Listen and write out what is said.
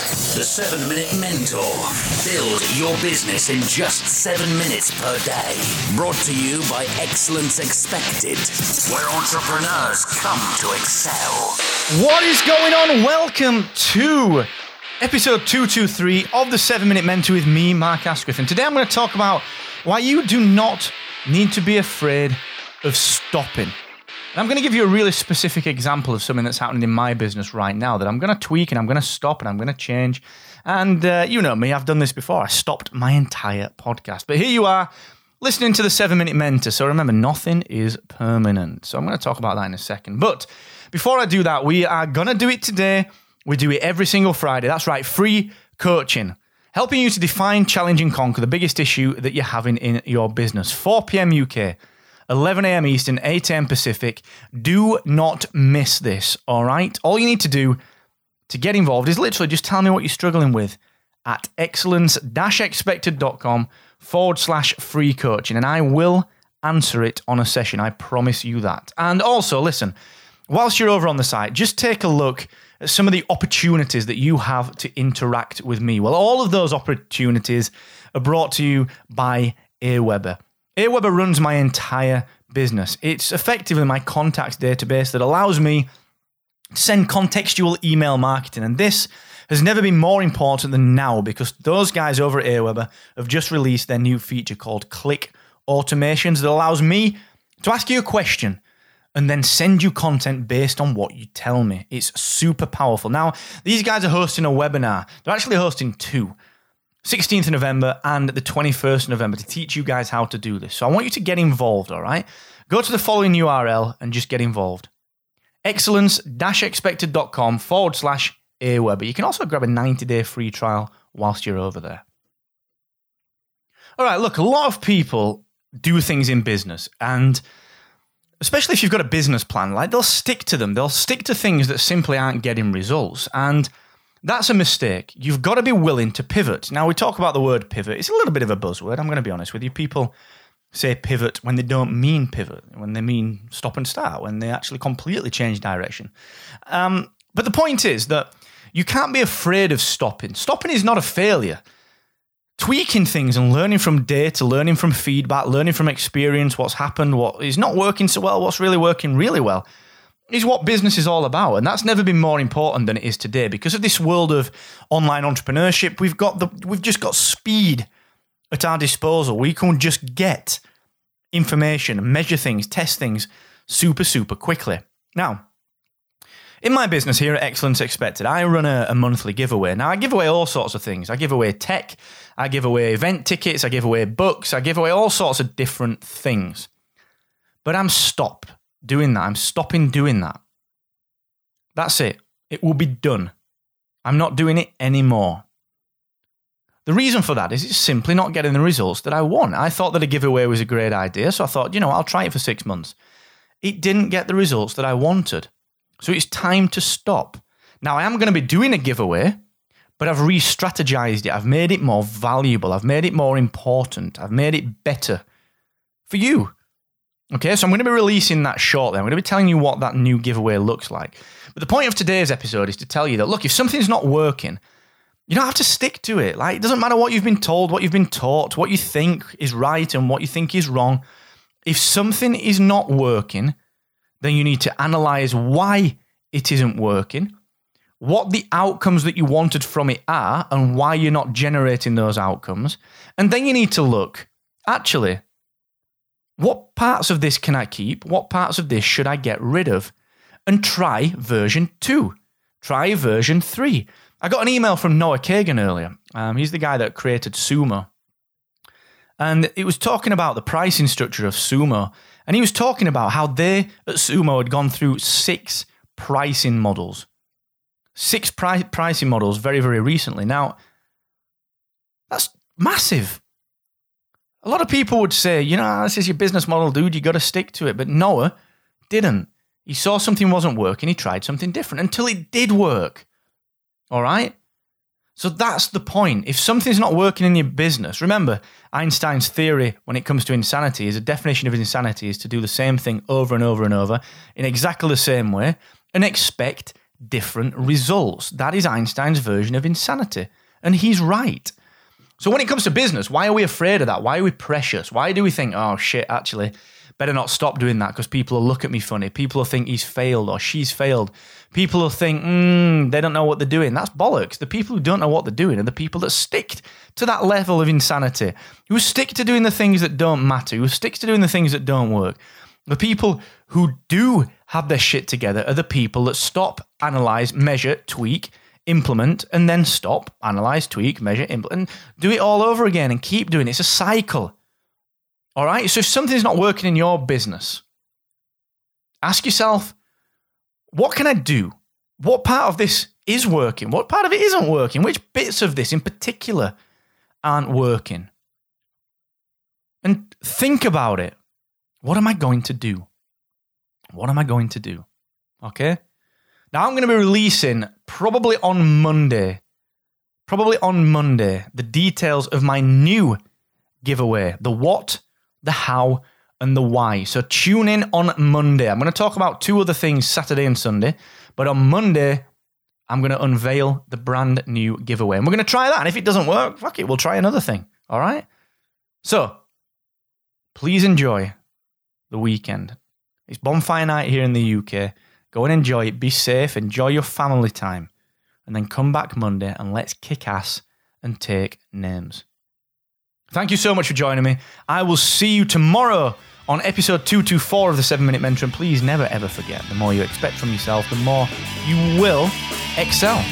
The 7 Minute Mentor. Build your business in just 7 minutes per day. Brought to you by Excellence Expected, where entrepreneurs come to excel. What is going on? Welcome to episode 223 of the 7 Minute Mentor with me, Mark Asquith. And today I'm going to talk about why you do not need to be afraid of stopping. And I'm going to give you a really specific example of something that's happening in my business right now that I'm going to tweak and I'm going to stop and I'm going to change. And uh, you know me, I've done this before. I stopped my entire podcast. But here you are listening to the seven minute mentor. So remember, nothing is permanent. So I'm going to talk about that in a second. But before I do that, we are going to do it today. We do it every single Friday. That's right, free coaching. Helping you to define, challenge, and conquer the biggest issue that you're having in your business. 4 p.m. UK. 11 a.m. Eastern, 8 a.m. Pacific. Do not miss this, all right? All you need to do to get involved is literally just tell me what you're struggling with at excellence expected.com forward slash free coaching, and I will answer it on a session. I promise you that. And also, listen, whilst you're over on the site, just take a look at some of the opportunities that you have to interact with me. Well, all of those opportunities are brought to you by Aweber. Aweber runs my entire business. It's effectively my contacts database that allows me to send contextual email marketing. And this has never been more important than now because those guys over at Aweber have just released their new feature called Click Automations that allows me to ask you a question and then send you content based on what you tell me. It's super powerful. Now, these guys are hosting a webinar. They're actually hosting two. 16th of November and the 21st of November to teach you guys how to do this. So I want you to get involved, all right? Go to the following URL and just get involved. Excellence-expected.com forward slash Aweber. You can also grab a 90-day free trial whilst you're over there. All right, look, a lot of people do things in business and especially if you've got a business plan, like they'll stick to them. They'll stick to things that simply aren't getting results. And that's a mistake. You've got to be willing to pivot. Now, we talk about the word pivot. It's a little bit of a buzzword. I'm going to be honest with you. People say pivot when they don't mean pivot, when they mean stop and start, when they actually completely change direction. Um, but the point is that you can't be afraid of stopping. Stopping is not a failure. Tweaking things and learning from data, learning from feedback, learning from experience, what's happened, what is not working so well, what's really working really well is what business is all about. And that's never been more important than it is today. Because of this world of online entrepreneurship, we've got the we've just got speed at our disposal. We can just get information, measure things, test things super, super quickly. Now, in my business here at Excellence Expected, I run a, a, monthly giveaway. Now, I give away all sorts of things. I give away tech, I give away event tickets, I give away books, I give away all sorts of different things. But I'm stopped doing that. I'm stopping doing that. That's it. It will be done. I'm not doing it anymore. The reason for that is it's simply not getting the results that I want. I thought that a giveaway was a great idea, so I thought, you know, I'll try it for six months. It didn't get the results that I wanted. So it's time to stop. Now, I am going to be doing a giveaway, but I've re strategized it. I've made it more valuable. I've made it more important. I've made it better for you. Okay, so I'm going to be releasing that shortly. I'm going to be telling you what that new giveaway looks like. But the point of today's episode is to tell you that look, if something's not working, you don't have to stick to it. Like, it doesn't matter what you've been told, what you've been taught, what you think is right and what you think is wrong. If something is not working, then you need to analyze why it isn't working, what the outcomes that you wanted from it are, and why you're not generating those outcomes. And then you need to look, actually, what parts of this can I keep? What parts of this should I get rid of? And try version 2. Try version 3. I got an email from Noah Kagan earlier. Um, he's the guy that created Sumo. And it was talking about the pricing structure of Sumo. And he was talking about how they at Sumo had gone through six pricing models. Six pri- pricing models very, very recently. Now, that's massive. A lot of people would say, you know, ah, this is your business model, dude. You got to stick to it. But Noah didn't. He saw something wasn't working. He tried something different until it did work. All right? So that's the point. If something's not working in your business, remember Einstein's theory when it comes to insanity is a definition of insanity is to do the same thing over and over and over in exactly the same way and expect different results. That is Einstein's version of insanity. And he's right. So when it comes to business, why are we afraid of that? Why are we precious? Why do we think, oh shit, actually, better not stop doing that because people will look at me funny. People will think he's failed or she's failed. People will think, mm, they don't know what they're doing. That's bollocks. The people who don't know what they're doing are the people that stick to that level of insanity, who stick to doing the things that don't matter, who stick to doing the things that don't work. The people who do have their shit together are the people that stop, analyze, measure, tweak, implement, and then stop, analyze, tweak, measure, implement, do it all over again and keep doing it. It's a cycle. All right. So if something's not working in your business, ask yourself, what can I do? What part of this is working? What part of it isn't working? Which bits of this in particular aren't working? And think about it. What am I going to do? What am I going to do? Okay. Now I'm going to be releasing probably on Monday, probably on Monday, the details of my new giveaway, the what the how, and the why. So tune in on Monday. I'm going to talk about two other things Saturday and Sunday, but on Monday, I'm going to unveil the brand new giveaway. And we're going to try that. And if it doesn't work, fuck it, we'll try another thing. All right? So please enjoy the weekend. It's bonfire night here in the UK. Go and enjoy it. Be safe. Enjoy your family time. And then come back Monday and let's kick ass and take names. Thank you so much for joining me. I will see you tomorrow on episode 224 of the 7 Minute Mentor. And please never ever forget the more you expect from yourself, the more you will excel.